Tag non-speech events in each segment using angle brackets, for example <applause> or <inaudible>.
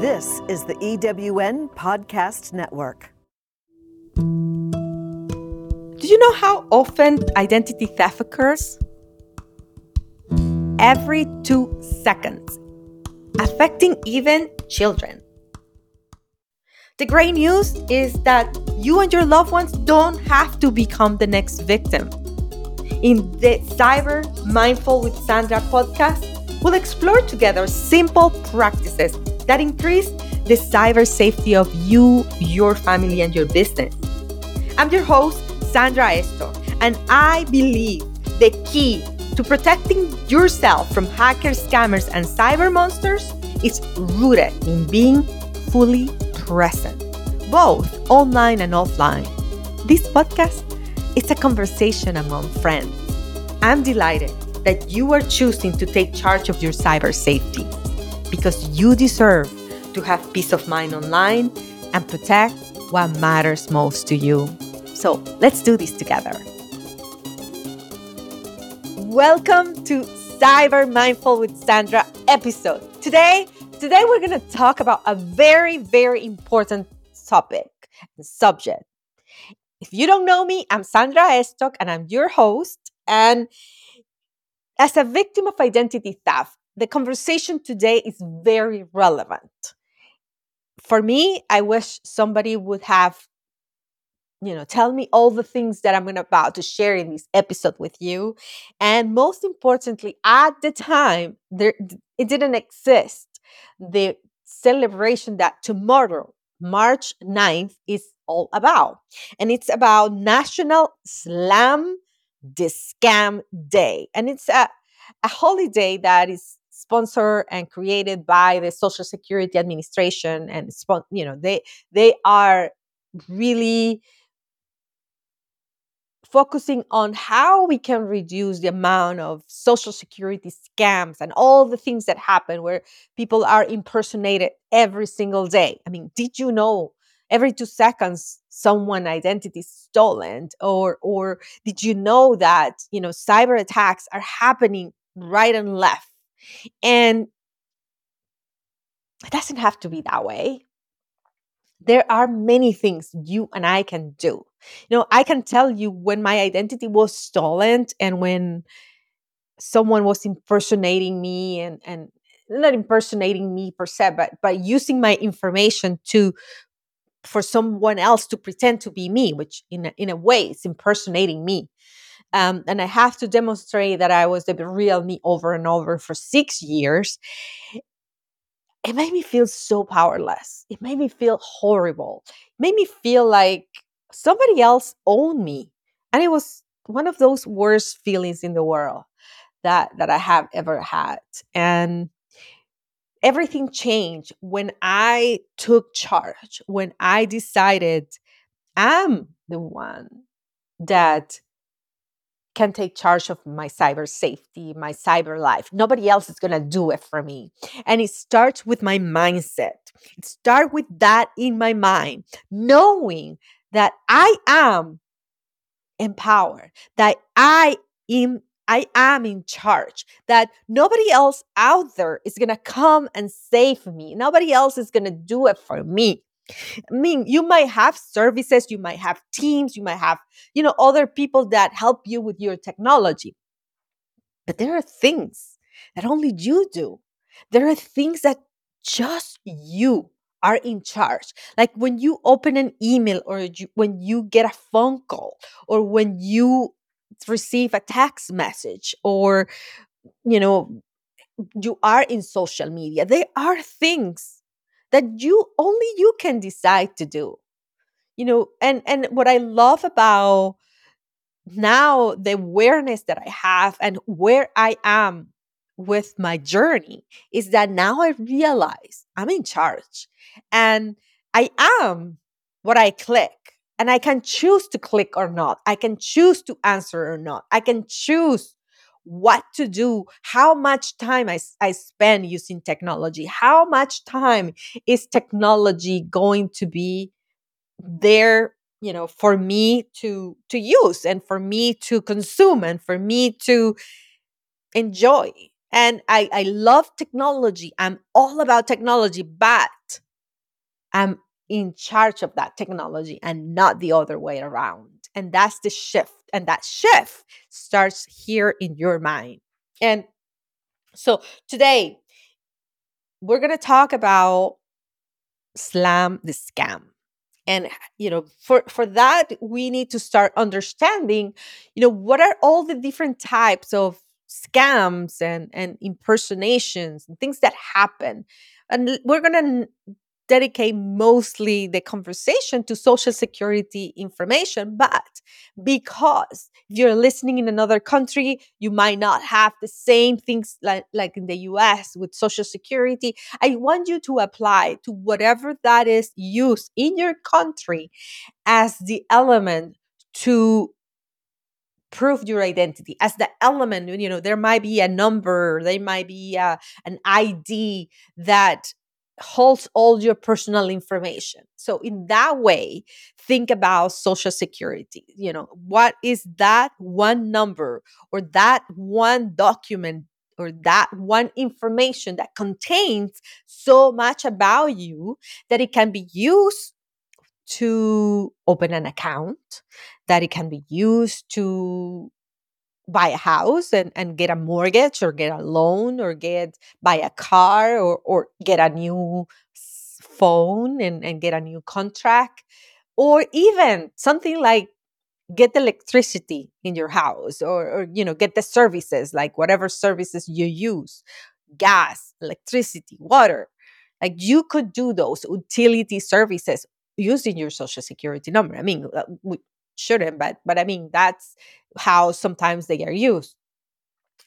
This is the EWN Podcast Network. Do you know how often identity theft occurs? Every two seconds, affecting even children. The great news is that you and your loved ones don't have to become the next victim. In the Cyber Mindful with Sandra podcast, we'll explore together simple practices that increase the cyber safety of you, your family, and your business. I'm your host, Sandra Estok, and I believe the key to protecting yourself from hackers, scammers, and cyber monsters is rooted in being fully present, both online and offline. This podcast is a conversation among friends. I'm delighted that you are choosing to take charge of your cyber safety because you deserve to have peace of mind online and protect what matters most to you. So let's do this together. Welcome to Cyber Mindful with Sandra episode. Today, today we're going to talk about a very very important topic and subject. If you don't know me, I'm Sandra Estok and I'm your host and as a victim of identity theft, the conversation today is very relevant. For me, I wish somebody would have, you know, tell me all the things that I'm about to share in this episode with you. And most importantly, at the time, there it didn't exist. The celebration that tomorrow, March 9th, is all about. And it's about National Slam the Scam Day. And it's a, a holiday that is sponsored and created by the Social Security Administration and you know they they are really focusing on how we can reduce the amount of social security scams and all the things that happen where people are impersonated every single day. I mean, did you know every 2 seconds someone identity stolen or or did you know that, you know, cyber attacks are happening right and left? And it doesn't have to be that way. There are many things you and I can do. You know, I can tell you when my identity was stolen and when someone was impersonating me and and not impersonating me per se, but but using my information to for someone else to pretend to be me, which in a, in a way is impersonating me. Um, and I have to demonstrate that I was the real me over and over for six years. It made me feel so powerless. It made me feel horrible. It made me feel like somebody else owned me. And it was one of those worst feelings in the world that that I have ever had. And everything changed when I took charge, when I decided I'm the one that can take charge of my cyber safety, my cyber life. Nobody else is going to do it for me. And it starts with my mindset. It starts with that in my mind, knowing that I am empowered, that I am I am in charge, that nobody else out there is going to come and save me. Nobody else is going to do it for me. I mean, you might have services, you might have teams, you might have, you know, other people that help you with your technology. But there are things that only you do. There are things that just you are in charge. Like when you open an email or you, when you get a phone call or when you receive a text message or, you know, you are in social media. There are things that you only you can decide to do. You know and and what i love about now the awareness that i have and where i am with my journey is that now i realize i'm in charge and i am what i click. And i can choose to click or not. I can choose to answer or not. I can choose what to do, how much time I, I spend using technology, how much time is technology going to be there you know for me to to use and for me to consume and for me to enjoy And I, I love technology. I'm all about technology, but I'm in charge of that technology and not the other way around. And that's the shift. And that shift starts here in your mind. And so today, we're going to talk about slam the scam and you know for for that we need to start understanding you know what are all the different types of scams and and impersonations and things that happen and we're going to dedicate mostly the conversation to social security information but because you're listening in another country you might not have the same things like, like in the us with social security. I want you to apply to whatever that is used in your country as the element to prove your identity as the element you know there might be a number there might be a, uh, an id that holds all your personal information. So in that way, think about social security. You know, what is that one number or that one document or that one information that contains so much about you that it can be used to open an account, that it can be used to buy a house and, and get a mortgage or get a loan or get buy a car or, or get a new phone and, and get a new contract or even something like get electricity in your house or, or you know get the services like whatever services you use gas electricity water. Like you could do those utility services using your social security number. I mean uh, shouldn't but but i mean that's how sometimes they are used.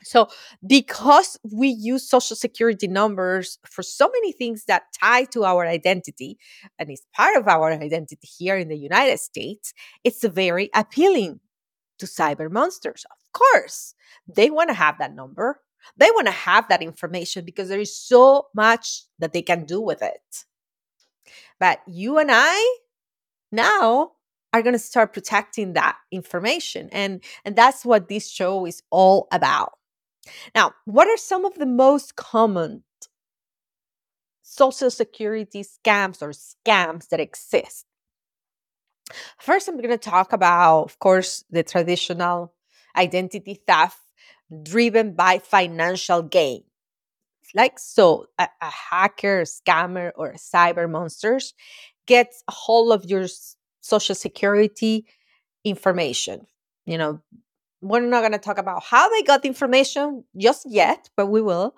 So, because we use social security numbers for so many things that tie to our identity and is part of our identity here in the United States, it's very appealing to cyber monsters. Of course, they want to have that number, they want to have that information because there is so much that they can do with it. But you and I now are going to start protecting that information and and that's what this show is all about. Now what are some of the most common social security scams or scams that exist? First i'm going to talk about of course the traditional identity theft driven by financial gain. Like so a, a hacker a scammer or a cyber monsters gets a hold of your social security information. You know, we're not going to talk about how they got the information just yet, but we will.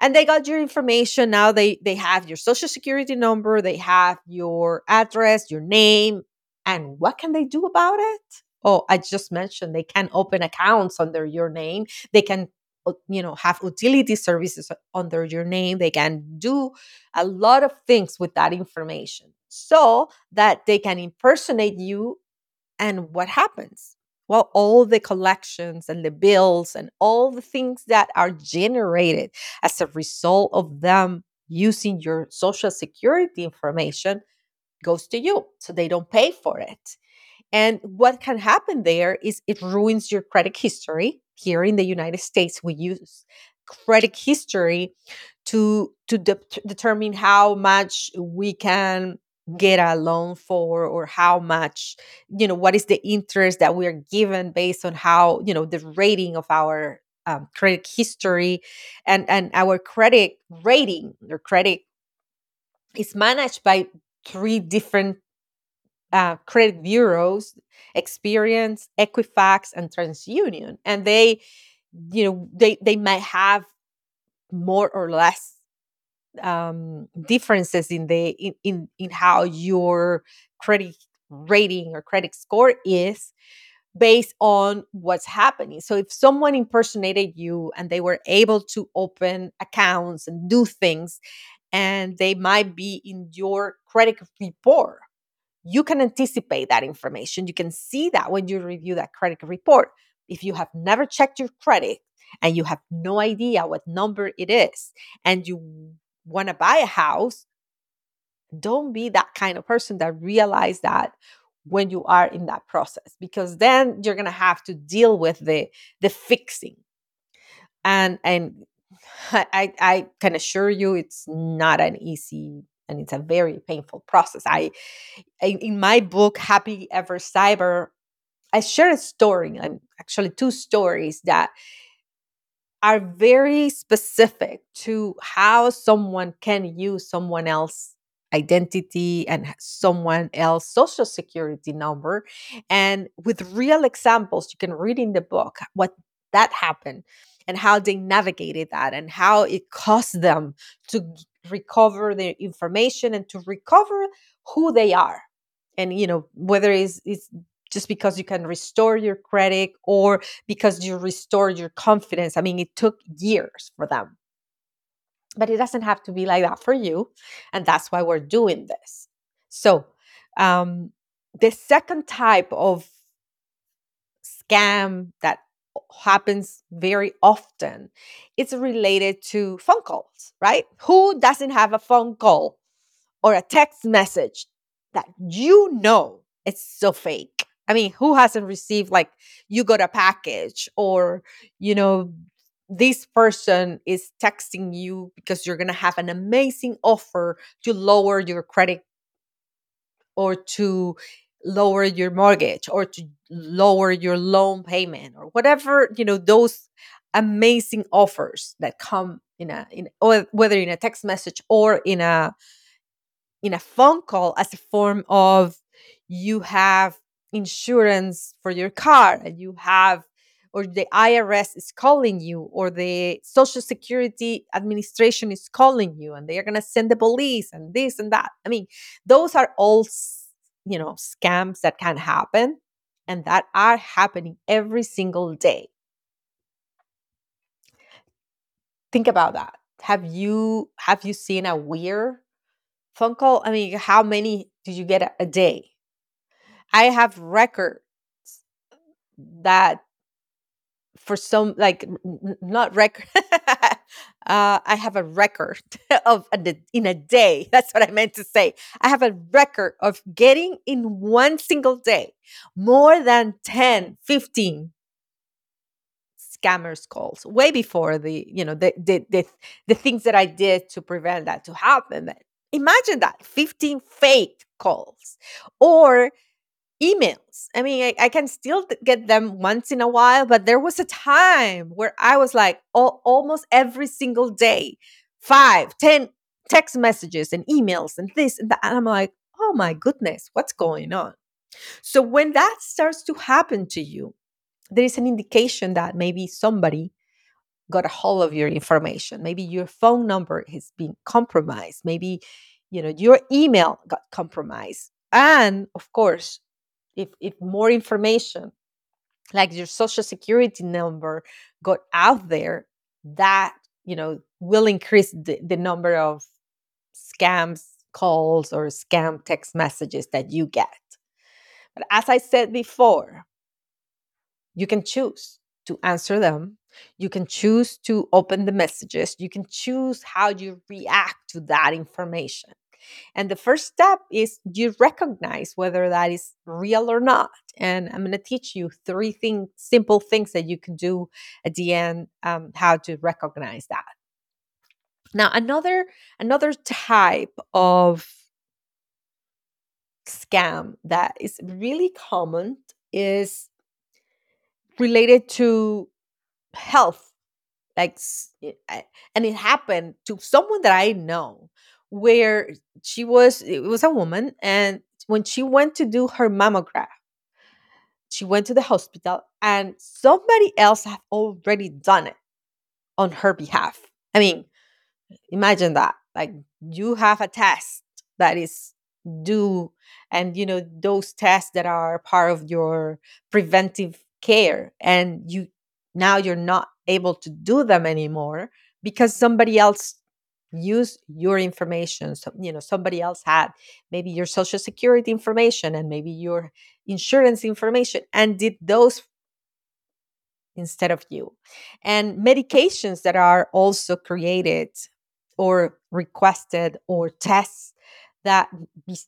And they got your information. Now they they have your social security number, they have your address, your name, and what can they do about it? Oh, I just mentioned they can open accounts under your name. They can uh, you know have utility services under your name they can do a lot of things with that information so that they can impersonate you. And what happens? Well, all the collections and the bills and all the things that are generated as a result of them using your social security information goes to you. So they don't pay for it. And what can happen there is it ruins your credit history. Here in the United States, we use credit history to to de- determine how much we can get a loan for or how much you know what is the interest that we are given based on how you know the rating of our um, credit history and and our credit rating. Or credit is managed by three different uh, credit bureaus experian equifax and transunion. And they you know they they might have more or less um, differences in the in, in in how your credit rating or credit score is based on what's happening. So if someone impersonated you and they were able to open accounts and do things and they might be in your credit report, you can anticipate that information. You can see that when you review that credit report. If you have never checked your credit and you have no idea what number it is and you want to buy a house, don't be that kind of person that realize that when you are in that process because then you're going to have to deal with the the fixing and and I, I can assure you it's not an easy and it's a very painful process. I, in my book, Happy Ever Cyber, I share a story, and actually two stories that are very specific to how someone can use someone else's identity and someone else social security number. And with real examples you can read in the book what that happened and how they navigated that and how it cost them to recover their information and to recover who they are. And you know whether it's, it's just because you can restore your credit or because you restore your confidence. I mean it took years for them. But it doesn't have to be like that for you and that's why we're doing this. So um, the second type of scam that happens very often it's related to phone calls right? Who doesn't have a phone call or a text message that you know it's so fake i mean who hasn't received like you got a package or you know this person is texting you because you're going to have an amazing offer to lower your credit or to lower your mortgage or to lower your loan payment or whatever you know those amazing offers that come in a in or whether in a text message or in a in a phone call as a form of you have insurance for your car and you have or the IRS is calling you or the Social Security Administration is calling you and they are going to send the police and this and that. I mean, those are all you know, scams that can happen and that are happening every single day. Think about that. Have you have you seen a weird phone call? I mean, how many do you get a, a day? I have records that for some like not record <laughs> uh, i have a record <laughs> of a, in a day. <laughs> That's what i meant to say. I have a record of getting in one single day more than 10 15 scammers calls way before the you know the the the, the things that i did to prevent that to happen. Imagine that 15 fake calls or emails. I mean, I, I, can still get them once in a while, but there was a time where I was like all, almost every single day, five, ten text messages and emails and this and that. And I'm like, oh my goodness, what's going on? So when that starts to happen to you, there is an indication that maybe somebody got a hold of your information. Maybe your phone number has been compromised. Maybe, you know, your email got compromised. And of course, if if more information like your social security number got out there that you know will increase the, the number of scams calls or scam text messages that you get. But as i said before you can choose to answer them. You can choose to open the messages. You can choose how you react to that information and the first step is you recognize whether that is real or not. And I'm going to teach you three things, simple things that you can do at the end, um, how to recognize that. Now, another another type of scam that is really common is related to health like and it happened to someone that i know where she was it was a woman and when she went to do her mammograph she went to the hospital and somebody else had already done it on her behalf. I mean imagine that like you have a test that is due and you know those tests that are part of your preventive care and you now you're not able to do them anymore because somebody else use your information so you know somebody else had maybe your social security information and maybe your insurance information and did those instead of you. And medications that are also created or requested or tests that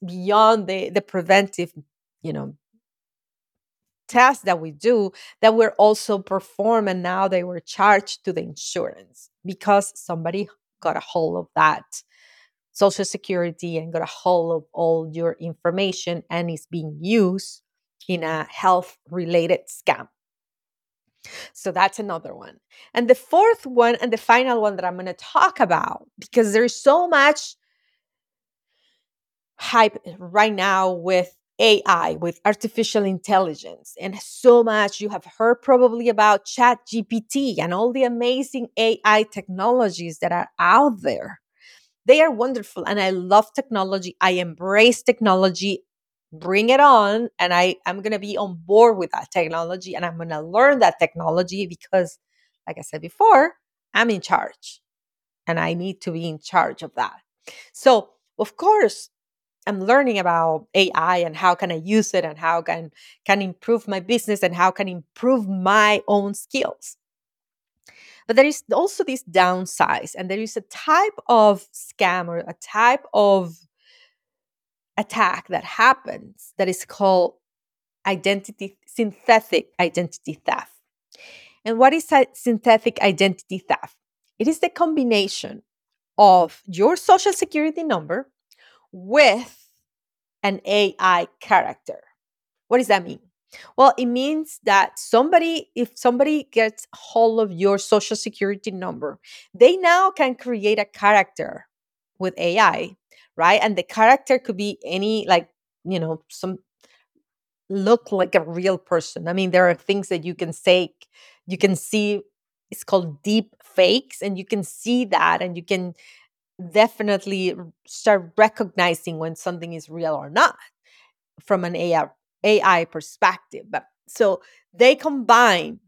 beyond the the preventive you know tests that we do that were also performed and now they were charged to the insurance because somebody got a hold of that social security and got a hold of all your information and is being used in a health related scam. So that's another one. And the fourth one and the final one that I'm going to talk about because there's so much hype right now with AI, with artificial intelligence, and so much you have heard probably about Chat GPT and all the amazing AI technologies that are out there. They are wonderful, and I love technology. I embrace technology. Bring it on, and I I'm gonna be on board with that technology, and I'm gonna learn that technology because, like I said before, I'm in charge, and I need to be in charge of that. So, of course, I'm learning about AI and how can I use it and how can can improve my business and how can improve my own skills. But there is also this downside, and there is a type of scam or a type of attack that happens that is called identity synthetic identity theft. And what is synthetic identity theft? It is the combination of your social security number with an AI character. What does that mean? Well, it means that somebody, if somebody gets hold of your social security number, they now can create a character with AI, right? And the character could be any, like, you know, some look like a real person. I mean, there are things that you can say, you can see, it's called deep fakes, and you can see that and you can definitely start recognizing when something is real or not from an AI, AI perspective. But so they combine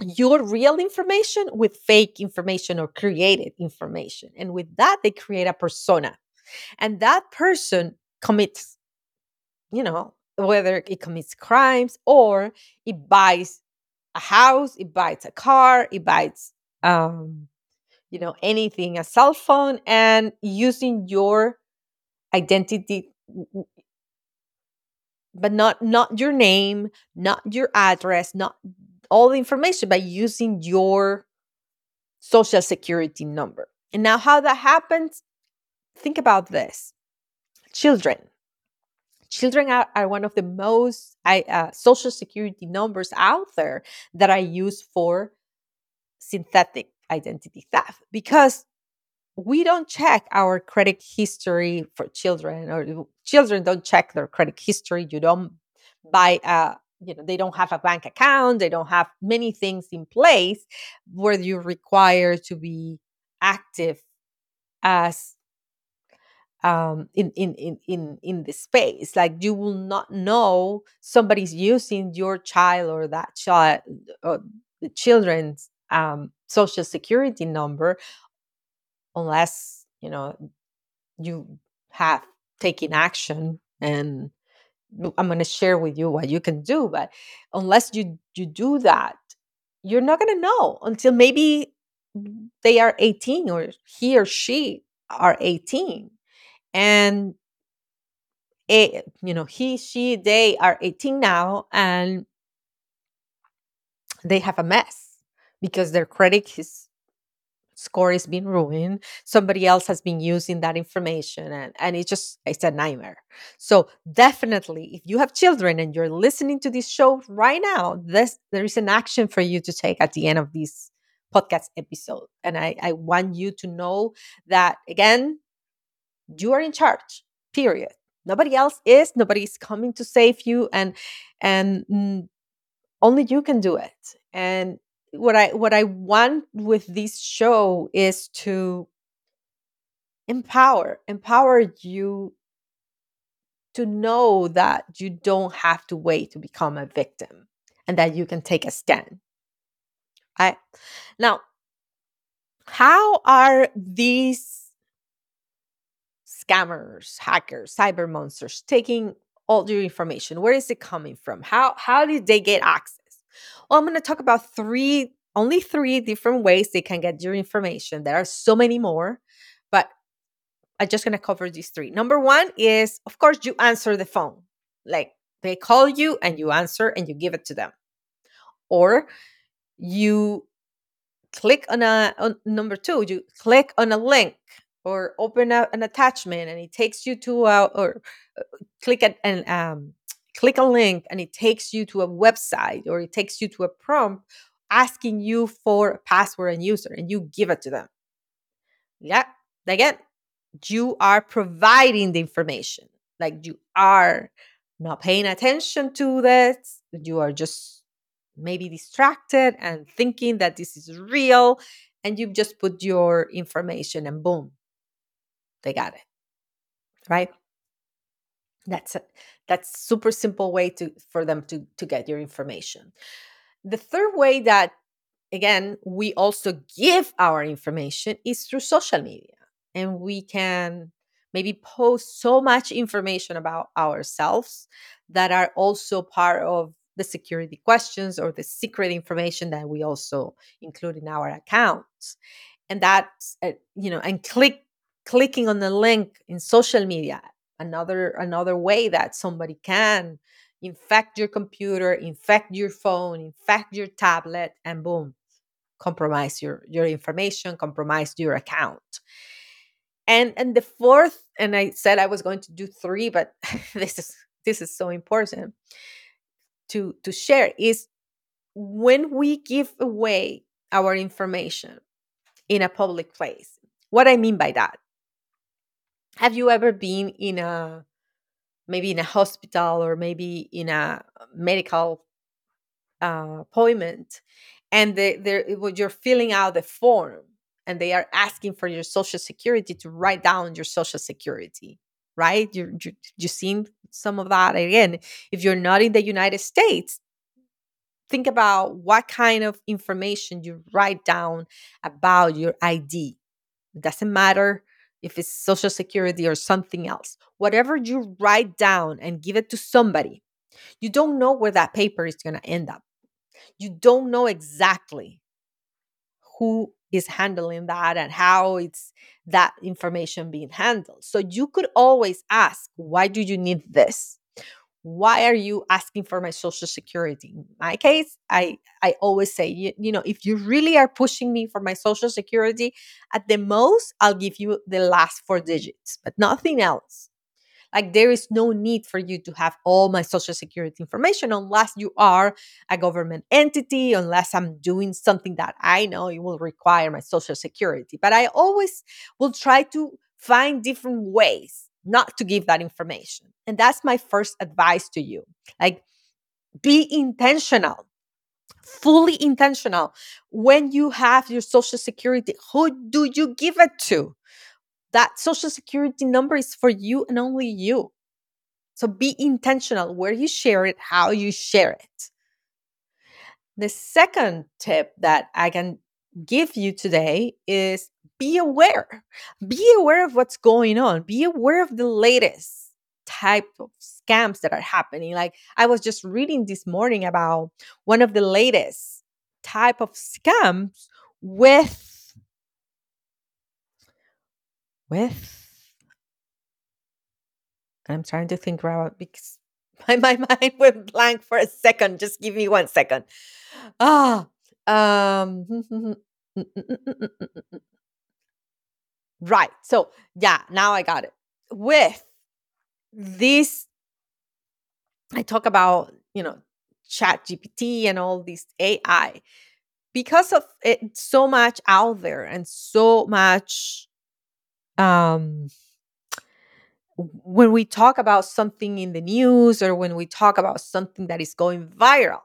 your real information with fake information or created information. And with that, they create a persona. And that person commits, you know, whether it commits crimes or it buys a house, it buys a car, it buys um, you know anything a cell phone and using your identity but not not your name not your address not all the information by using your social security number. And now how that happens think about this. Children. Children are, are one of the most I, uh, social security numbers out there that i use for synthetic identity theft because we don't check our credit history for children or children don't check their credit history. You don't buy a you know they don't have a bank account they don't have many things in place where you're required to be active as um, in, in in in in the space. Like you will not know somebody's using your child or that child or the children's um, social security number unless you know you have taken action and i'm going to share with you what you can do but unless you you do that you're not going to know until maybe they are 18 or he or she are 18 and it, you know he she they are 18 now and they have a mess because their credit his score is being ruined somebody else has been using that information and and it just it's a nightmare. So definitely if you have children and you're listening to this show right now this there is an action for you to take at the end of this podcast episode. And i i want you to know that again you are in charge period. Nobody else is nobody's coming to save you and and mm, only you can do it. And what I what I want with this show is to empower empower you to know that you don't have to wait to become a victim and that you can take a stand. I now how are these scammers, hackers, cyber monsters taking all your information? Where is it coming from? How how did they get access? I'm going to talk about three, only three different ways they can get your information. There are so many more, but I'm just going to cover these three. Number one is, of course, you answer the phone. Like they call you and you answer and you give it to them or you click on a on number two you click on a link or open a, an attachment and it takes you to a or uh, click at and um click a link and it takes you to a website or it takes you to a prompt asking you for a password and user and you give it to them. Yeah again you are providing the information. Like you are not paying attention to this you are just maybe distracted and thinking that this is real and you've just put your information and boom they got it right that's it that's super simple way to for them to to get your information. The third way that again we also give our information is through social media and we can maybe post so much information about ourselves that are also part of the security questions or the secret information that we also include in our accounts. And that's uh, you know and click clicking on the link in social media another another way that somebody can infect your computer infect your phone infect your tablet and boom compromise your your information compromise your account. And and the fourth and i said i was going to do three but <laughs> this is this is so important to to share is when we give away our information in a public place. What i mean by that have you ever been in a maybe in a hospital or maybe in a medical uh, appointment and they, they're, you're filling out the form and they are asking for your social security to write down your social security right? You're, you you seen some of that. Again if you're not in the united states think about what kind of information you write down about your id it doesn't matter if it's social security or something else whatever you write down and give it to somebody you don't know where that paper is going to end up you don't know exactly who is handling that and how it's that information being handled. So you could always ask, why do you need this? Why are you asking for my social security? In my case, I I always say, you, you know, if you really are pushing me for my social security, at the most I'll give you the last four digits, but nothing else. Like there is no need for you to have all my social security information unless you are a government entity, unless I'm doing something that I know it will require my social security. But I always will try to find different ways not to give that information. And that's my first advice to you. Like be intentional fully intentional when you have your social security who do you give it to that social security number is for you and only you. So be intentional where you share it, how you share it. The second tip that I can give you today is be aware. Be aware of what's going on. Be aware of the latest type of scams that are happening. Like I was just reading this morning about one of the latest type of scams with with I'm trying to think about because my, my mind went blank for a second. Just give me one second. Ah, um, right. So yeah, now I got it. With this, I talk about you know Chat GPT and all this AI because of it so much out there and so much um, when we talk about something in the news or when we talk about something that is going viral,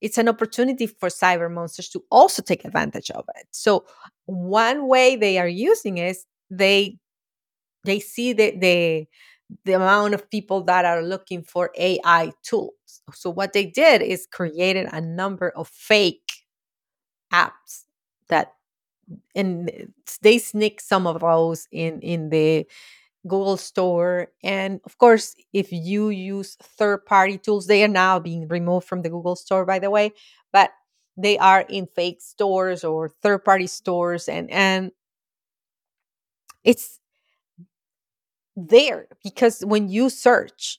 it's an opportunity for cyber monsters to also take advantage of it. So one way they are using is they they see the the the amount of people that are looking for AI tools. So what they did is created a number of fake apps that and they sneak some of those in in the Google Store. And of course, if you use third party tools, they are now being removed from the Google Store, by the way, but they are in fake stores or third party stores. And, and it's there because when you search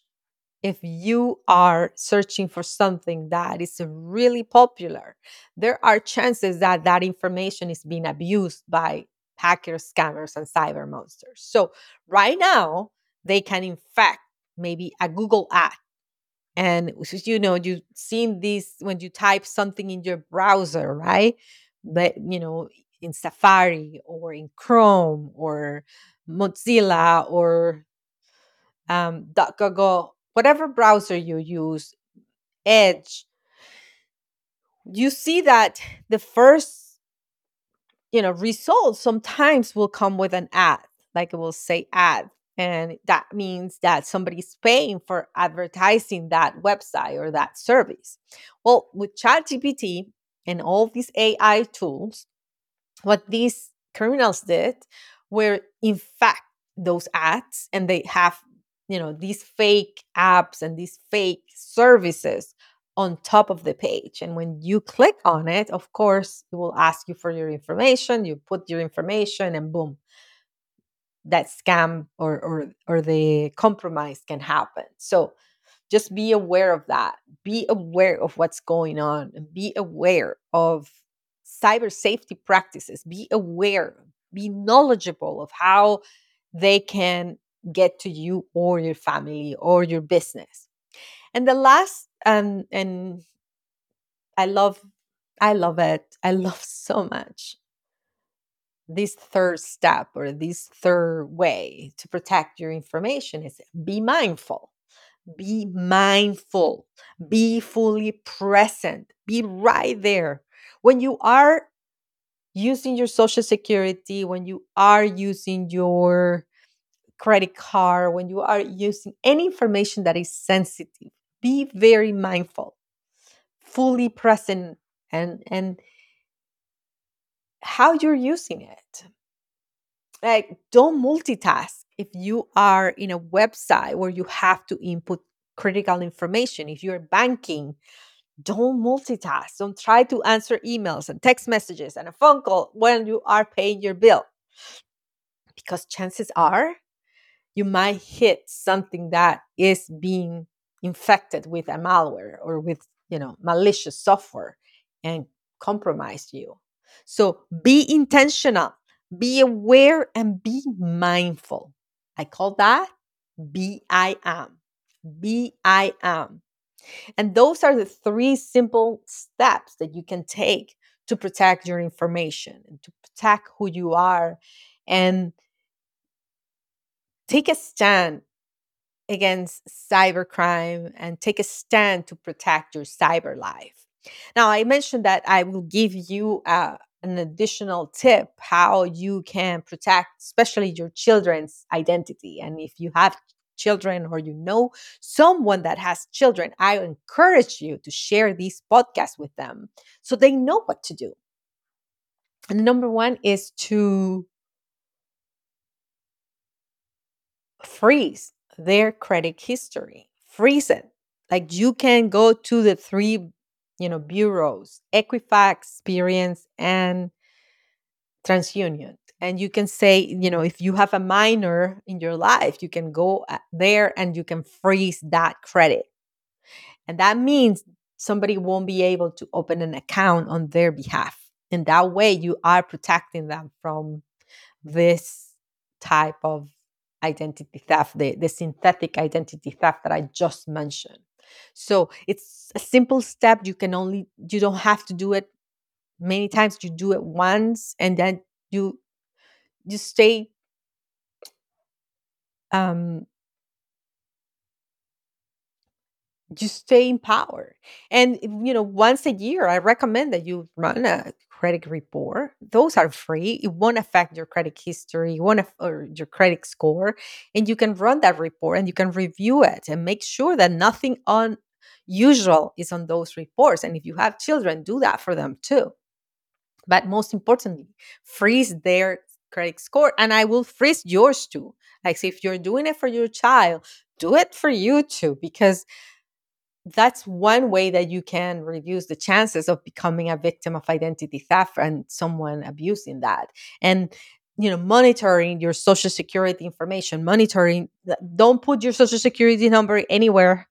if you are searching for something that is really popular, there are chances that that information is being abused by hackers, scammers, and cyber monsters. So, right now, they can infect maybe a Google ad. And you know, you've seen this when you type something in your browser, right? But you know, in Safari or in Chrome or Mozilla or um, DuckDuckGo, whatever browser you use, Edge, you see that the first, you know, result sometimes will come with an ad, like it will say ad. And that means that somebody's paying for advertising that website or that service. Well, with ChatGPT and all these AI tools, what these criminals did were in fact those ads and they have you know these fake apps and these fake services on top of the page. And when you click on it of course it will ask you for your information you put your information and boom that scam or or or the compromise can happen. So just be aware of that. Be aware of what's going on and be aware of cyber safety practices be aware be knowledgeable of how they can get to you or your family or your business. And the last and and I love I love it. I love <laughs> so much this third step or this third way to protect your information is be mindful. Be mindful. Be fully present. Be right there. When you are using your social security, when you are using your credit card, when you are using any information that is sensitive, be very mindful, fully present, and and how you're using it. Like, don't multitask if you are in a website where you have to input critical information. If you're banking, don't multitask. Don't try to answer emails and text messages and a phone call when you are paying your bill. Because chances are you might hit something that is being infected with a malware or with you know malicious software and compromise you. So be intentional. Be aware and be mindful. I call that be i am. Be i am and those are the three simple steps that you can take to protect your information and to protect who you are and take a stand against cybercrime and take a stand to protect your cyber life. Now, I mentioned that I will give you uh, an additional tip how you can protect, especially your children's identity. And if you have children or you know someone that has children, I encourage you to share these podcasts with them so they know what to do. And number one is to freeze their credit history. Freeze it. Like you can go to the three, you know, bureaus, Equifax, Experian, and TransUnion. And you can say, you know, if you have a minor in your life, you can go uh, there and you can freeze that credit. And that means somebody won't be able to open an account on their behalf. And that way you are protecting them from this type of identity theft, the, the synthetic identity theft that I just mentioned. So it's a simple step. You can only, you don't have to do it many times. You do it once and then you, you stay um, just stay in power. And you know, once a year, I recommend that you run a credit report. Those are free. It won't affect your credit history, it won't aff- or your credit score, and you can run that report and you can review it and make sure that nothing unusual is on those reports. And if you have children, do that for them too. But most importantly, freeze their credit score, and I will freeze yours too. Like, if you're doing it for your child, do it for you too, because that's one way that you can reduce the chances of becoming a victim of identity theft and someone abusing that and you know monitoring your social security information monitoring don't put your social security number anywhere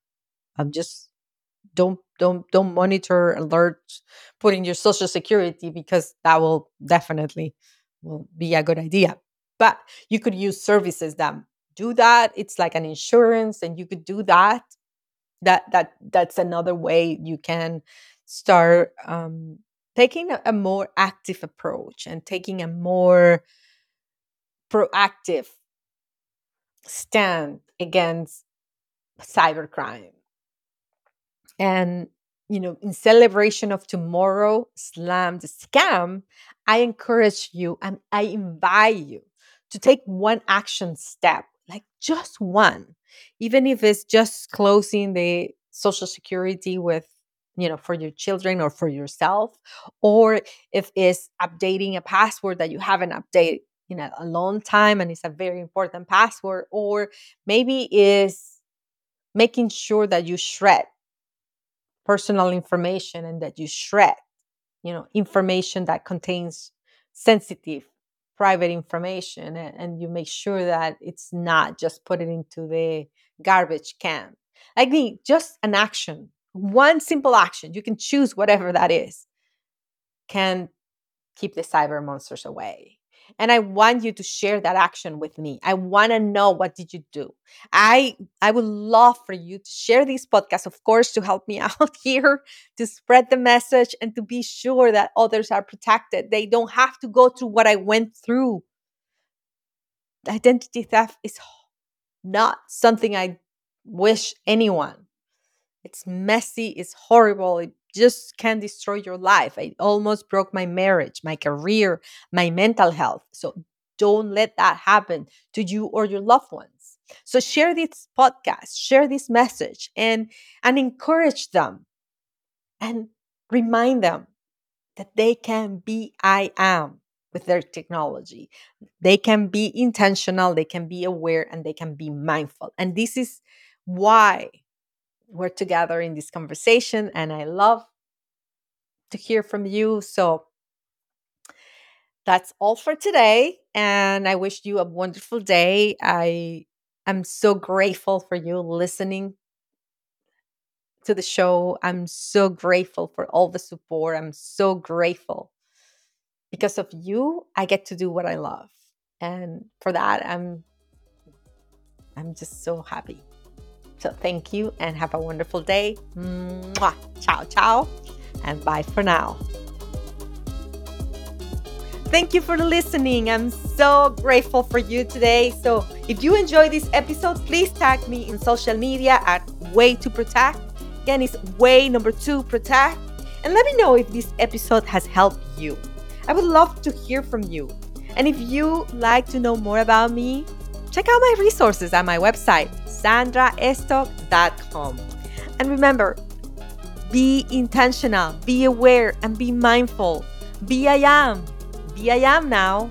I'm just don't don't don't monitor alerts putting your social security because that will definitely will be a good idea. But you could use services that do that. It's like an insurance and you could do that. That that that's another way you can start um, taking a, a more active approach and taking a more proactive stand against cybercrime. And you know in celebration of tomorrow slam the scam i encourage you and i invite you to take one action step like just one. Even if it's just closing the social security with you know for your children or for yourself or if it's updating a password that you haven't updated in a, a long time and it's a very important password or maybe is making sure that you shred personal information and that you shred you know information that contains sensitive private information and, and you make sure that it's not just put it into the garbage can. I mean, just an action one simple action you can choose whatever that is can keep the cyber monsters away and i want you to share that action with me. I want to know what did you do? I i would love for you to share this podcast of course to help me <laughs> out here to spread the message and to be sure that others are protected. They don't have to go through what i went through. Identity theft is not something i wish anyone. It's messy it's horrible it just can destroy your life. I almost broke my marriage, my career, my mental health. So don't let that happen to you or your loved ones. So share this podcast, share this message and and encourage them and remind them that they can be I am with their technology. They can be intentional, they can be aware and they can be mindful. And this is why we're together in this conversation and I love to hear from you. So that's all for today and I wish you a wonderful day. I am so grateful for you listening to the show. I'm so grateful for all the support. I'm so grateful because of you I get to do what I love. And for that I'm I'm just so happy. So thank you and have a wonderful day. Mwah. Ciao, ciao, and bye for now. Thank you for listening. I'm so grateful for you today. So, if you enjoy this episode, please tag me in social media at Way2Protect. Again, it's Way number two Protect. And let me know if this episode has helped you. I would love to hear from you. And if you like to know more about me, check out my resources at my website, sandraestok.com. And remember, be intentional, be aware, and be mindful. Be I am. Be I am now